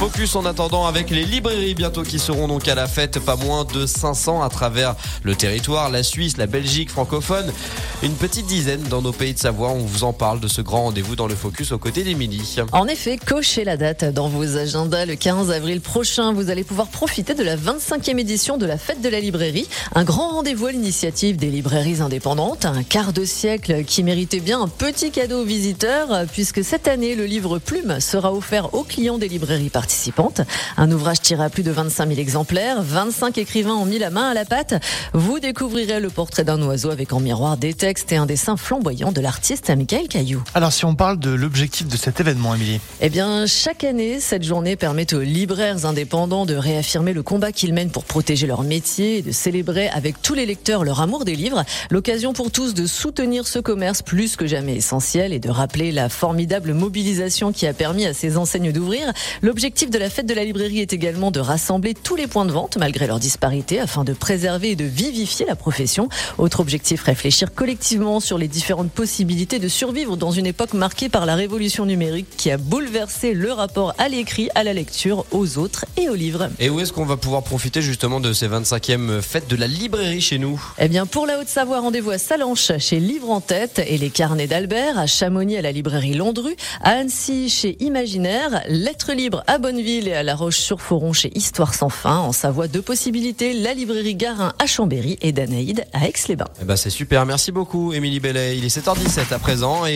Focus en attendant avec les librairies bientôt qui seront donc à la fête, pas moins de 500 à travers le territoire, la Suisse, la Belgique francophone, une petite dizaine dans nos pays de Savoie. On vous en parle de ce grand rendez-vous dans le Focus aux côtés d'Émilie. En effet, cochez la date dans vos agendas. Le 15 avril prochain, vous allez pouvoir profiter de la 25e édition de la fête de la librairie. Un grand rendez-vous à l'initiative des librairies indépendantes. Un quart de siècle qui méritait bien un petit cadeau aux visiteurs puisque cette année, le livre Plume sera offert aux clients des librairies participantes un ouvrage tiré à plus de 25 000 exemplaires. 25 écrivains ont mis la main à la pâte. Vous découvrirez le portrait d'un oiseau avec en miroir des textes et un dessin flamboyant de l'artiste Michael Caillou. Alors si on parle de l'objectif de cet événement, Émilie Eh bien, chaque année, cette journée permet aux libraires indépendants de réaffirmer le combat qu'ils mènent pour protéger leur métier et de célébrer avec tous les lecteurs leur amour des livres. L'occasion pour tous de soutenir ce commerce plus que jamais essentiel et de rappeler la formidable mobilisation qui a permis à ces enseignes d'ouvrir. L'objectif L'objectif de la fête de la librairie est également de rassembler tous les points de vente malgré leur disparité afin de préserver et de vivifier la profession. Autre objectif, réfléchir collectivement sur les différentes possibilités de survivre dans une époque marquée par la révolution numérique qui a bouleversé le rapport à l'écrit, à la lecture, aux autres et aux livres. Et où est-ce qu'on va pouvoir profiter justement de ces 25e fêtes de la librairie chez nous? Eh bien, pour la Haute-Savoie, rendez-vous à Salanches chez Livre en tête et les carnets d'Albert, à Chamonix à la librairie Londru, à Annecy chez Imaginaire, Lettres libres à Bonneville et à La Roche-sur-Foron chez Histoire sans fin. En Savoie, deux possibilités, la librairie Garin à Chambéry et Danaïde à Aix-les-Bains. Eh ben c'est super, merci beaucoup Émilie Bellet. Il est 7h17 à présent et